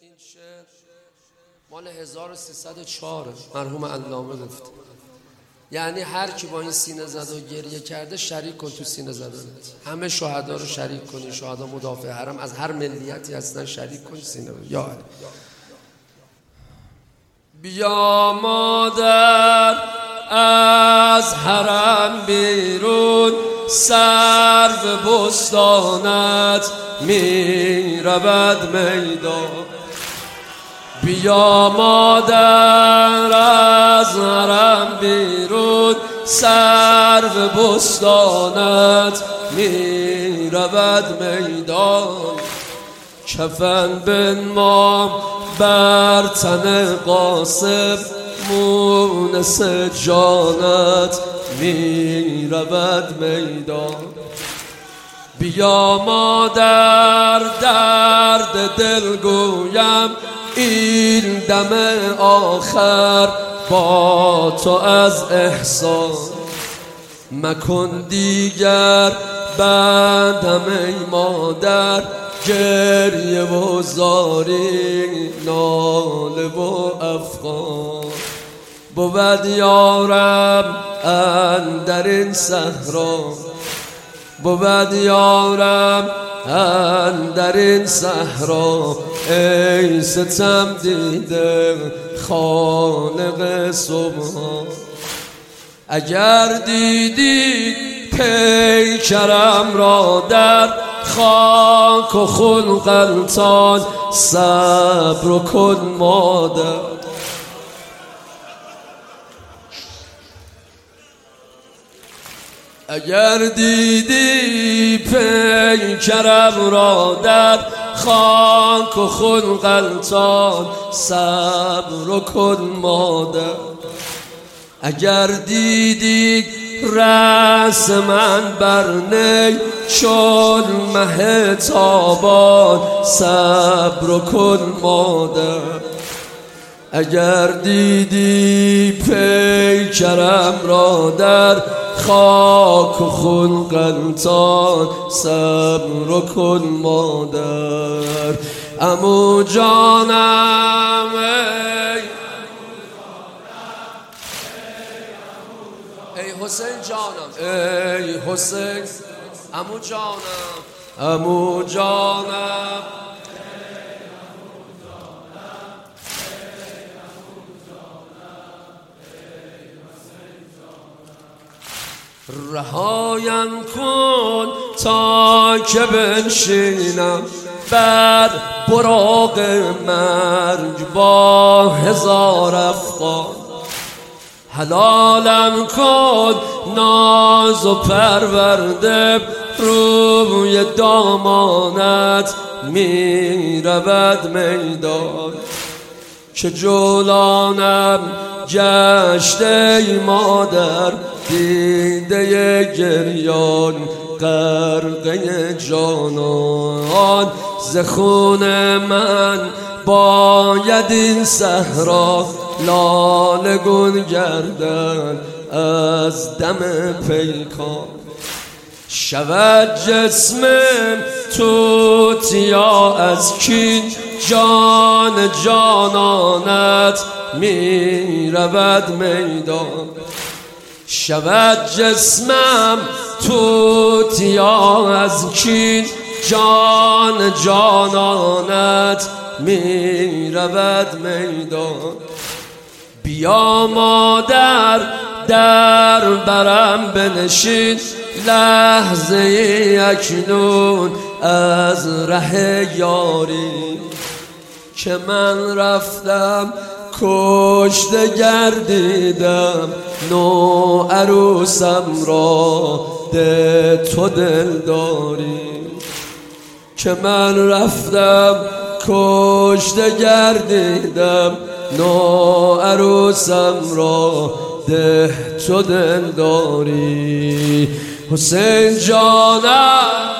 این شعر مال 1304 مرحوم علامه گفت. یعنی هر کی با این سینه زده و گریه کرده شریک کن تو سینه زدنت همه شهدا رو شریک کنی شهدا مدافع حرم. از هر ملیتی هستن شریک کن سینه یا بیا مادر از حرم بیرون. سر به بستانت می رود میدان. بیا مادر از حرم بیرون. سر به بستانت می رود میدان. کفن بن ما بر تن قاسم مونس جانت می رود میدان. بیا مادر درد دل گویم این دم آخر با تو از احسان. مکن دیگر بعدم ای مادر گریه و زاری ناله و افغان. بود یارم اندر این صحرا. بود یارم اندر این صحرا. ای ستم دیده خالق صبح اگر دیدی پیکرم را در خاک و خلقلتان صبر کن مادر. اگر دیدی پیکرم را در خاک و خلقلتان صبر کن مادر. اگر دیدی رس من بر نی چون مه تابان صبر کن مادر. اگر دیدی پیکرم را در خاک و خون قلتان صبر کن مادر. امو جانم ای حسین جانم ای حسین امو جانم امو جانم. رهایم کن تا که بنشینم بر براغ مرگ با هزار افغان. حلالم کن ناز و پرورده روی دامانت می رود میدان. که جولانم گشته مادر دیده گریان غرقه جانان. زخون من باید این صحرا لالگون گردن از دم پیکان. شود جسمم توتیا از کین جان جانانت می رود میدان. شود جسمم توتیا از کین. جان جانانت می رود میدان. بیا مادر در برم بنشین. لحظه اکنون از ره یاری. که من رفتم کشته گردیدم. نو عروسم را ده تو دل داری. که من رفتم کشته گردیدم. نو عروسم را ده تو دل داری. حسین جانم.